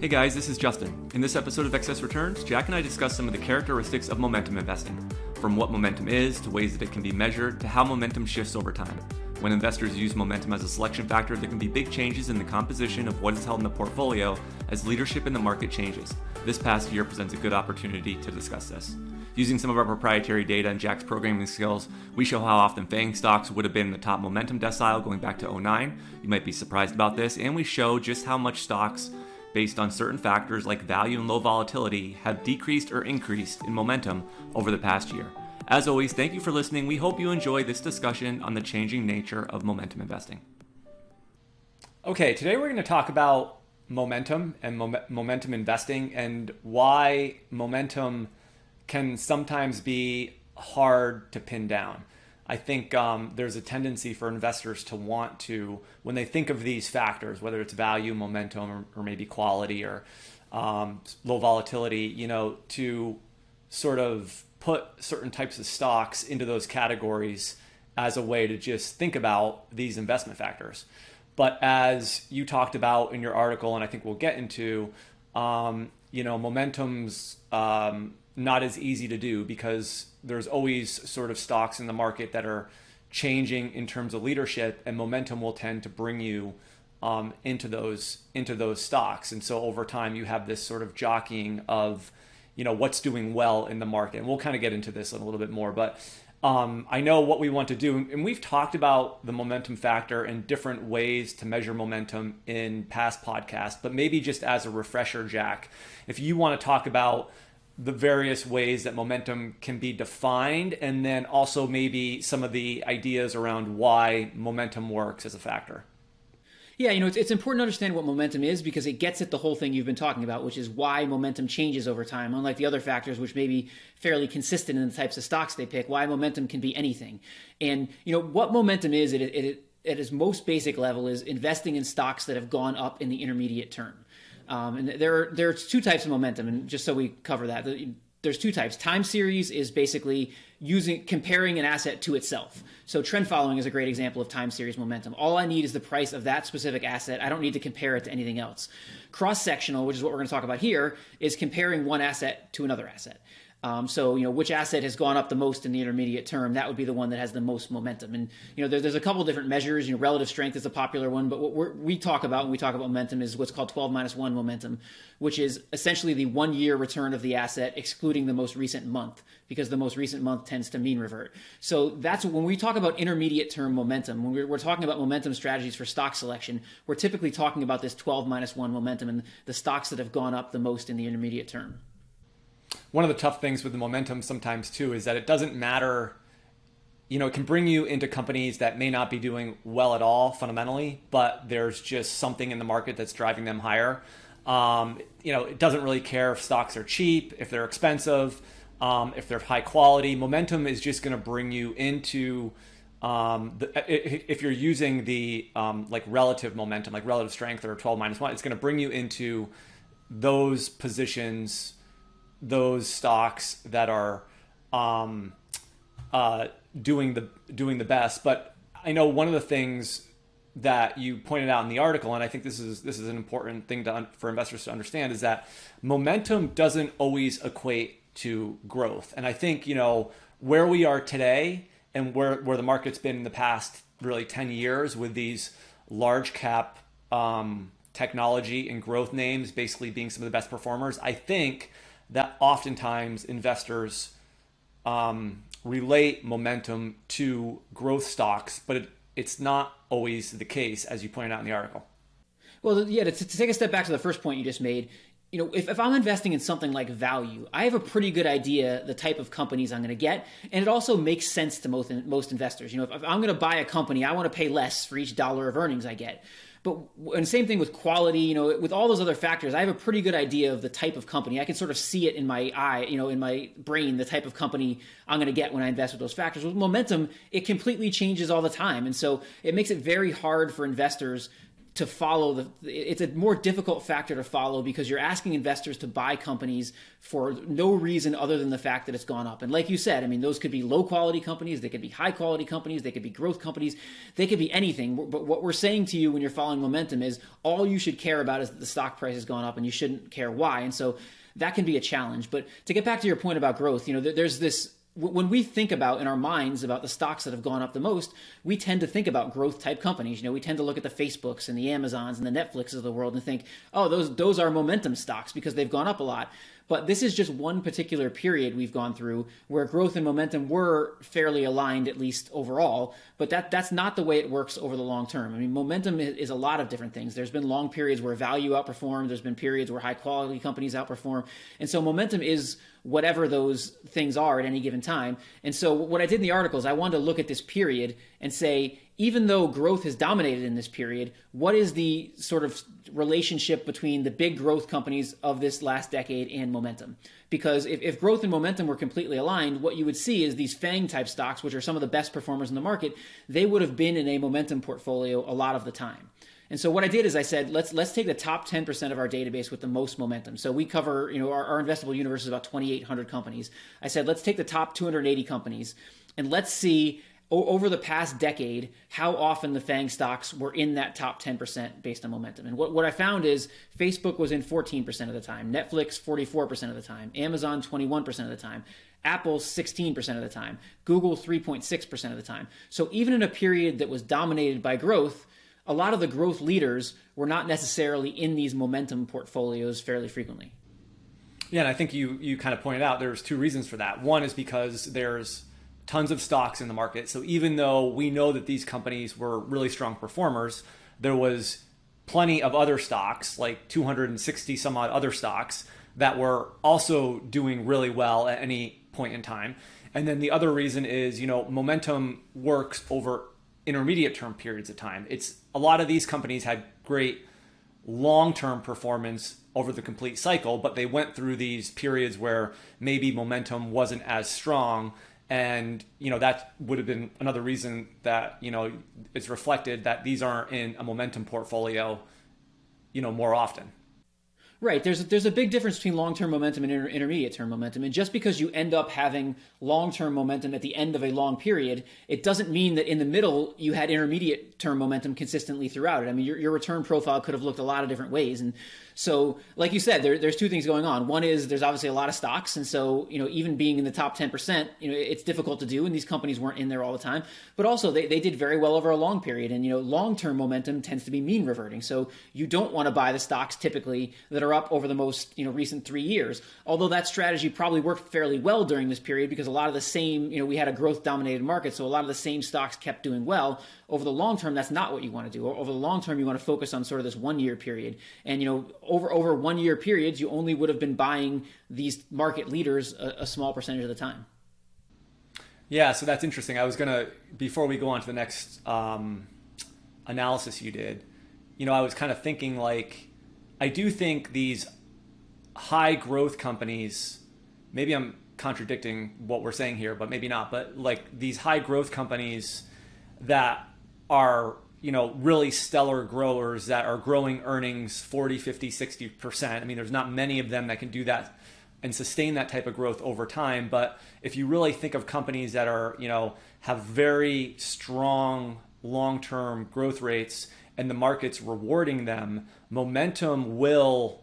Hey guys, this is Justin. In this episode of Excess Returns, Jack and I discuss some of the characteristics of momentum investing, from what momentum is to ways that it can be measured to how momentum shifts over time. When investors use momentum as a selection factor, there can be big changes in the composition of what is held in the portfolio as leadership in the market changes. This past year presents a good opportunity to discuss this. Using some of our proprietary data and Jack's programming skills, we show how often FANG stocks would have been in the top momentum decile going back to 09. You might be surprised about this, and we show just how much stocks based on certain factors like value and low volatility have decreased or increased in momentum over the past year. As always, thank you for listening. We hope you enjoy this discussion on the changing nature of momentum investing. Okay, today we're going to talk about momentum and mom- momentum investing and why momentum can sometimes be hard to pin down. I think um, there's a tendency for investors to want to, when they think of these factors, whether it's value, momentum, or, or maybe quality or um, low volatility, you know, to sort of put certain types of stocks into those categories as a way to just think about these investment factors. But as you talked about in your article, and I think we'll get into, um, you know, momentum's um, not as easy to do because there's always sort of stocks in the market that are changing in terms of leadership, and momentum will tend to bring you um, into those into those stocks. And so over time, you have this sort of jockeying of you know what's doing well in the market and we'll kind of get into this a little bit more but um, i know what we want to do and we've talked about the momentum factor and different ways to measure momentum in past podcasts but maybe just as a refresher jack if you want to talk about the various ways that momentum can be defined and then also maybe some of the ideas around why momentum works as a factor yeah, you know, it's, it's important to understand what momentum is because it gets at the whole thing you've been talking about, which is why momentum changes over time, unlike the other factors, which may be fairly consistent in the types of stocks they pick, why momentum can be anything. And, you know, what momentum is at, at, at its most basic level is investing in stocks that have gone up in the intermediate term. Um, and there are, there's two types of momentum, and just so we cover that, there's two types. Time series is basically using comparing an asset to itself. So trend following is a great example of time series momentum. All I need is the price of that specific asset. I don't need to compare it to anything else. Cross sectional, which is what we're going to talk about here, is comparing one asset to another asset. Um, so, you know, which asset has gone up the most in the intermediate term? That would be the one that has the most momentum. And, you know, there, there's a couple different measures. You know, relative strength is a popular one, but what we talk about when we talk about momentum is what's called 12 minus 1 momentum, which is essentially the one year return of the asset, excluding the most recent month, because the most recent month tends to mean revert. So that's when we talk about intermediate term momentum, when we're, we're talking about momentum strategies for stock selection, we're typically talking about this 12 minus 1 momentum and the stocks that have gone up the most in the intermediate term one of the tough things with the momentum sometimes too is that it doesn't matter you know it can bring you into companies that may not be doing well at all fundamentally but there's just something in the market that's driving them higher. Um, you know it doesn't really care if stocks are cheap if they're expensive um, if they're high quality. Momentum is just going to bring you into um, the, if you're using the um, like relative momentum like relative strength or 12 minus 1 it's going to bring you into those positions those stocks that are um, uh, doing the doing the best. But I know one of the things that you pointed out in the article, and I think this is this is an important thing to, for investors to understand, is that momentum doesn't always equate to growth. And I think you know where we are today and where where the market's been in the past really ten years with these large cap um, technology and growth names basically being some of the best performers. I think that oftentimes investors um, relate momentum to growth stocks, but it, it's not always the case, as you pointed out in the article. Well, yeah, to, to, take a step back to the first point you just made, you know, if, if I'm investing in something like value, I have a pretty good idea the type of companies I'm going to get, and it also makes sense to most most investors. You know, if, if I'm going to buy a company, I want to pay less for each dollar of earnings I get. But and same thing with quality, you know, with all those other factors, I have a pretty good idea of the type of company. I can sort of see it in my eye, you know, in my brain, the type of company I'm going to get when I invest with those factors. With momentum, it completely changes all the time, and so it makes it very hard for investors to follow the it's a more difficult factor to follow because you're asking investors to buy companies for no reason other than the fact that it's gone up. And like you said i mean those could be low quality companies they could be high quality companies they could be growth companies they could be anything. But what we're saying to you when you're following momentum is all you should care about is that the stock price has gone up and you shouldn't care why. And so that can be a challenge. But to get back to your point about growth you know there's this when we think about in our minds about the stocks that have gone up the most, we tend to think about growth type companies. You know, we tend to look at the Facebooks and the Amazons and the Netflixes of the world and think, oh, those those are momentum stocks because they've gone up a lot. But this is just one particular period we've gone through where growth and momentum were fairly aligned, at least overall. But that that's not the way it works over the long term. I mean, momentum is a lot of different things. There's been long periods where value outperformed. There's been periods where high quality companies outperform. And so momentum is whatever those things are at any given time. And so what I did in the article is I wanted to look at this period and say, even though growth has dominated in this period, what is the sort of relationship between the big growth companies of this last decade and momentum? Because if, if growth and momentum were completely aligned, what you would see is these FANG type stocks, which are some of the best performers in the market, they would have been in a momentum portfolio a lot of the time. And so what I did is I said, let's let's take the top 10% of our database with the most momentum. So we cover, you know, our, our investable universe is about 2,800 companies. I said, let's take the top 280 companies and let's see over the past decade how often the FANG stocks were in that top 10% based on momentum. And what, what I found is Facebook was in 14% of the time, Netflix 44% of the time, Amazon 21% of the time, Apple 16% of the time, Google 3.6% of the time. So even in a period that was dominated by growth, a lot of the growth leaders were not necessarily in these momentum portfolios fairly frequently. Yeah, and I think you you kind of pointed out there's two reasons for that. One is because there's tons of stocks in the market. So even though we know that these companies were really strong performers, there was plenty of other stocks, like 260 some odd other stocks, that were also doing really well at any point in time. And then the other reason is, you know, momentum works over intermediate term periods of time. It's a lot of these companies had great long term performance over the complete cycle, but they went through these periods where maybe momentum wasn't as strong and you know that would have been another reason that you know it's reflected that these aren't in a momentum portfolio you know more often Right. There's there's a big difference between long term momentum and inter- intermediate term momentum, and just because you end up having long term momentum at the end of a long period, it doesn't mean that in the middle you had intermediate term momentum consistently throughout it. I mean, your your return profile could have looked a lot of different ways, and so, like you said, there, there's two things going on. One is there's obviously a lot of stocks, and so you know even being in the top 10%, you know it's difficult to do, and these companies weren't in there all the time. But also they, they did very well over a long period, and you know long-term momentum tends to be mean reverting. So you don't want to buy the stocks typically that are up over the most you know recent three years. Although that strategy probably worked fairly well during this period because a lot of the same you know we had a growth dominated market, so a lot of the same stocks kept doing well. Over the long term, that's not what you want to do. Over the long term, you want to focus on sort of this one year period, and you know over over one year periods, you only would have been buying these market leaders a, a small percentage of the time. Yeah, so that's interesting. I was gonna before we go on to the next um, analysis you did, you know, I was kind of thinking like, I do think these high growth companies, maybe I'm contradicting what we're saying here, but maybe not. But like these high growth companies that are you know really stellar growers that are growing earnings 40 50 60% i mean there's not many of them that can do that and sustain that type of growth over time. But if you really think of companies that are you know have very strong long-term growth rates and the market's rewarding them momentum will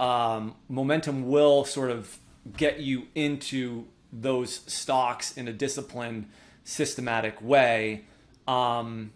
um, momentum will sort of get you into those stocks in a disciplined systematic way um,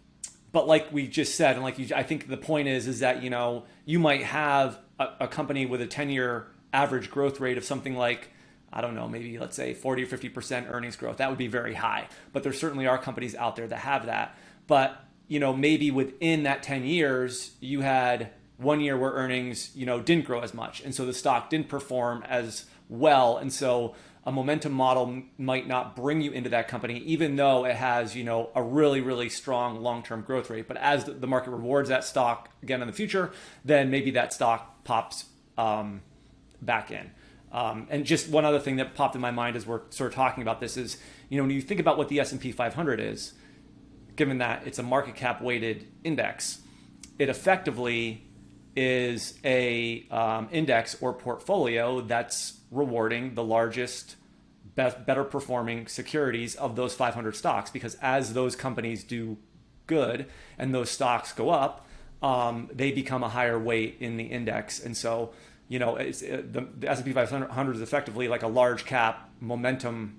but like we just said, and like you, I think the point is, is that you know you might have a, a company with a ten-year average growth rate of something like I don't know, maybe let's say 40 or 50% earnings growth. That would be very high. But there certainly are companies out there that have that. But, you know, maybe within that 10 years, you had one year where earnings, you know, didn't grow as much. And so the stock didn't perform as well. And so a momentum model might not bring you into that company, even though it has, you know, a really, really strong long-term growth rate. But as the market rewards that stock again in the future, then maybe that stock pops um, back in. Um, and just one other thing that popped in my mind as we're sort of talking about this is, you know, when you think about what the S&P 500 is, given that it's a market cap weighted index, it effectively is a um, index or portfolio that's rewarding the largest best, better performing securities of those 500 stocks because as those companies do good and those stocks go up um, they become a higher weight in the index. And so you know it, uh, the, the s&p 500 is effectively like a large cap momentum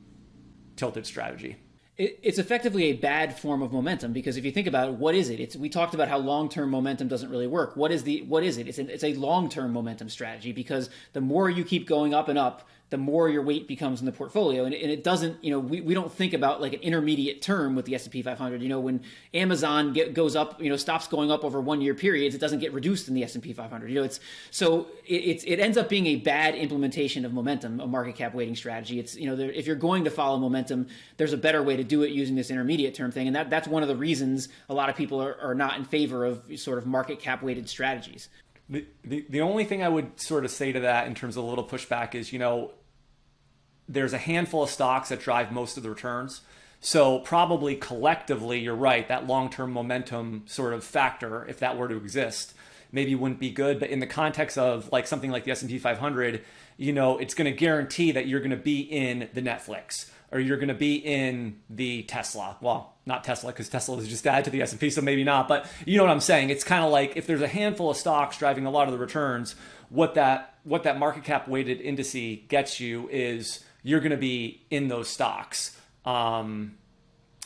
tilted strategy it's effectively a bad form of momentum because if you think about it, what is it? It's we talked about how long-term momentum doesn't really work. What is the what is it? It's, it's a long-term momentum strategy because the more you keep going up and up, the more your weight becomes in the portfolio. And, and it doesn't, you know, we, we don't think about like an intermediate term with the S&P 500. You know, when Amazon get, goes up, you know, stops going up over one year periods, it doesn't get reduced in the S&P 500. You know, it's so it, it's, it ends up being a bad implementation of momentum, a market cap weighting strategy. It's, you know, there, if you're going to follow momentum, there's a better way to do it using this intermediate term thing. And that, that's one of the reasons a lot of people are, are not in favor of sort of market cap weighted strategies. The, the, the only thing I would sort of say to that in terms of a little pushback is, you know, there's a handful of stocks that drive most of the returns. So probably collectively, you're right. That long-term momentum sort of factor, if that were to exist, maybe wouldn't be good. But in the context of like something like the S&P 500, you know, it's going to guarantee that you're going to be in the Netflix or you're going to be in the Tesla. Well, not Tesla because Tesla is just added to the S&P, so maybe not. But you know what I'm saying? It's kind of like if there's a handful of stocks driving a lot of the returns, what that what that market cap weighted indice gets you is you're going to be in those stocks um,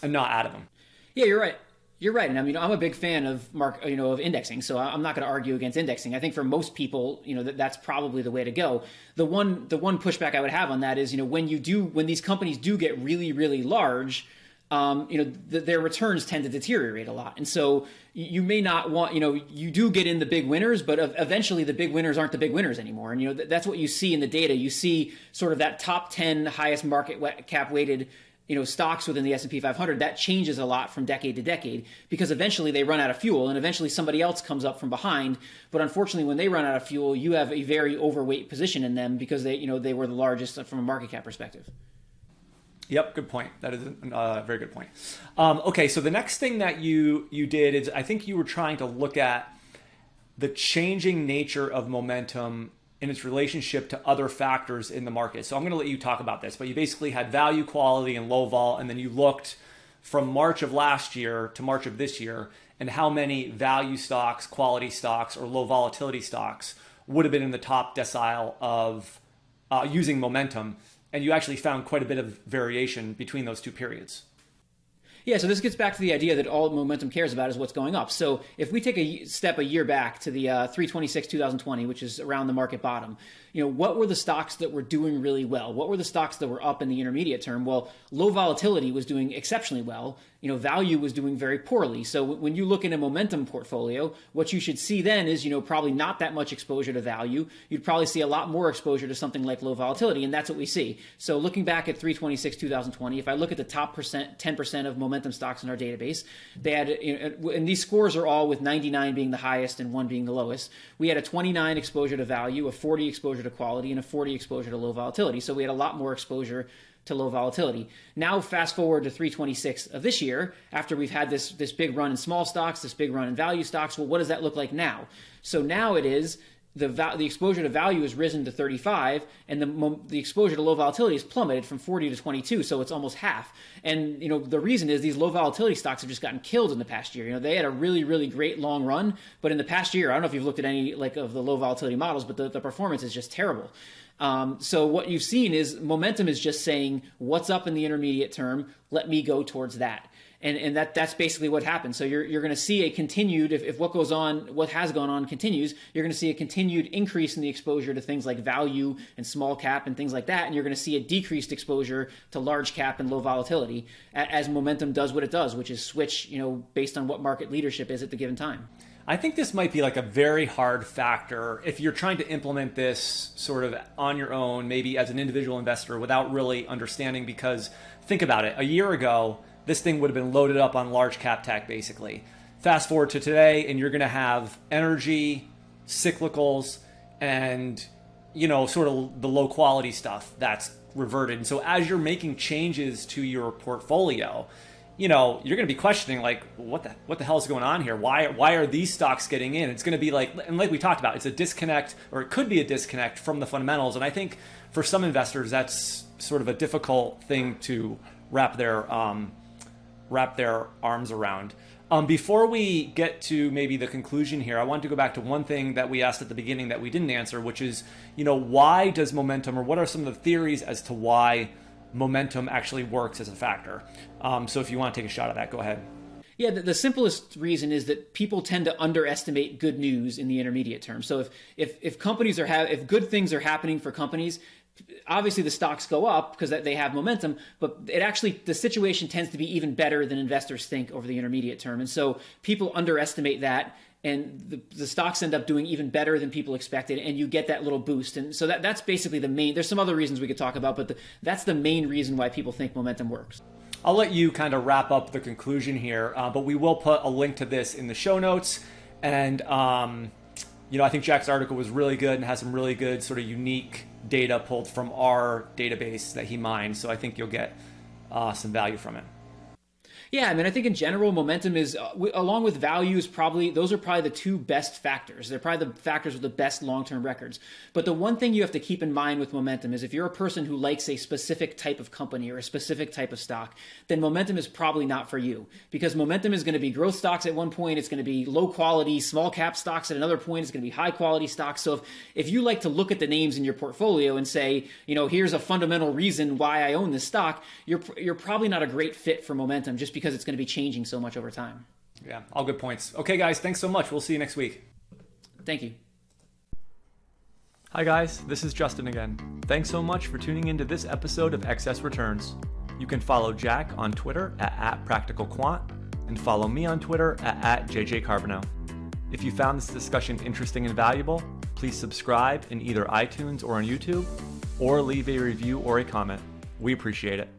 and not out of them. Yeah, you're right. You're right, and I mean I'm a big fan of mark, you know, of indexing. So I'm not going to argue against indexing. I think for most people, you know, that, that's probably the way to go. The one, the one pushback I would have on that is, you know, when you do, when these companies do get really, really large, um, you know, th- their returns tend to deteriorate a lot. And so you may not want, you know, you do get in the big winners, but eventually the big winners aren't the big winners anymore. And, you know, th- that's what you see in the data. You see sort of that top 10 highest market cap weighted, you know, stocks within the S&P 500. That changes a lot from decade to decade because eventually they run out of fuel and eventually somebody else comes up from behind. But unfortunately, when they run out of fuel, you have a very overweight position in them because they, you know, they were the largest from a market cap perspective. Yep, good point. That is a uh, very good point. Um, okay, so the next thing that you you did is I think you were trying to look at the changing nature of momentum in its relationship to other factors in the market. So I'm going to let you talk about this, but you basically had value, quality, and low vol, and then you looked from March of last year to March of this year, and how many value stocks, quality stocks, or low volatility stocks would have been in the top decile of uh, using momentum and you actually found quite a bit of variation between those two periods. Yeah, so this gets back to the idea that all momentum cares about is what's going up. So if we take a step a year back to the uh, 326 2020, which is around the market bottom, you know, what were the stocks that were doing really well? What were the stocks that were up in the intermediate term? Well, low volatility was doing exceptionally well. You know, value was doing very poorly. So when you look in a momentum portfolio, what you should see then is, you know, probably not that much exposure to value. You'd probably see a lot more exposure to something like low volatility, and that's what we see. So looking back at 326 2020, if I look at the top percent 10% of momentum stocks in our database, they had you know, and these scores are all with 99 being the highest and 1 being the lowest. We had a 29 exposure to value, a 40 exposure to quality and a 40 exposure to low volatility. So we had a lot more exposure to low volatility. Now, fast forward to 326 of this year, after we've had this this big run in small stocks, this big run in value stocks. Well, what does that look like now? So now it is the the exposure to value has risen to 35, and the the exposure to low volatility has plummeted from 40 to 22, so it's almost half. And you know the reason is these low volatility stocks have just gotten killed in the past year. You know they had a really really great long run, but in the past year, I don't know if you've looked at any like of the low volatility models, but the, the performance is just terrible. Um, so what you've seen is momentum is just saying what's up in the intermediate term. Let me go towards that and and that that's basically what happens. So you're you're going to see a continued if, if what goes on what has gone on continues, you're going to see a continued increase in the exposure to things like value and small cap and things like that, and you're going to see a decreased exposure to large cap and low volatility as momentum does what it does, which is switch you know based on what market leadership is at the given time. I think this might be like a very hard factor if you're trying to implement this sort of on your own, maybe as an individual investor without really understanding. Because think about it a year ago, this thing would have been loaded up on large cap tech basically. Fast forward to today, and you're going to have energy, cyclicals, and you know, sort of the low quality stuff that's reverted. And so as you're making changes to your portfolio, you know, you're going to be questioning like, what the what the hell is going on here? Why why are these stocks getting in? It's going to be like, and like we talked about, it's a disconnect, or it could be a disconnect from the fundamentals. And I think for some investors, that's sort of a difficult thing to wrap their um, wrap their arms around. Um, before we get to maybe the conclusion here, I want to go back to one thing that we asked at the beginning that we didn't answer, which is, you know, why does momentum, or what are some of the theories as to why momentum actually works as a factor? Um, so if you want to take a shot at that, go ahead. Yeah, the, the, simplest reason is that people tend to underestimate good news in the intermediate term. So if if if companies are if good things are happening for companies, obviously the stocks go up because they have momentum, but it actually the situation tends to be even better than investors think over the intermediate term, and so people underestimate that. And the, the stocks end up doing even better than people expected, and you get that little boost. And so that, that's basically the main. There's some other reasons we could talk about, but the, that's the main reason why people think momentum works. I'll let you kind of wrap up the conclusion here, uh, but we will put a link to this in the show notes. And, um, you know, I think Jack's article was really good and has some really good sort of unique data pulled from our database that he mined. So I think you'll get uh, some value from it. Yeah, I mean, I think in general, momentum is uh, w- along with values. Probably those are probably the two best factors. They're probably the factors with the best long-term records. But the one thing you have to keep in mind with momentum is if you're a person who likes a specific type of company or a specific type of stock, then momentum is probably not for you because momentum is going to be growth stocks at one point. It's going to be low quality small cap stocks at another point. It's going to be high quality stocks. So if if you like to look at the names in your portfolio and say, you know, here's a fundamental reason why I own this stock, you're you're probably not a great fit for momentum just because it's going to be changing so much over time. Yeah, all good points. Okay, guys, thanks so much. We'll see you next week. Thank you. Hi, guys, this is Justin again. Thanks so much for tuning into this episode of Excess Returns. You can follow Jack on Twitter at, at PracticalQuant and follow me on Twitter at, at JJCarbonneau. If you found this discussion interesting and valuable, please subscribe in either iTunes or on YouTube, or leave a review or a comment. We appreciate it.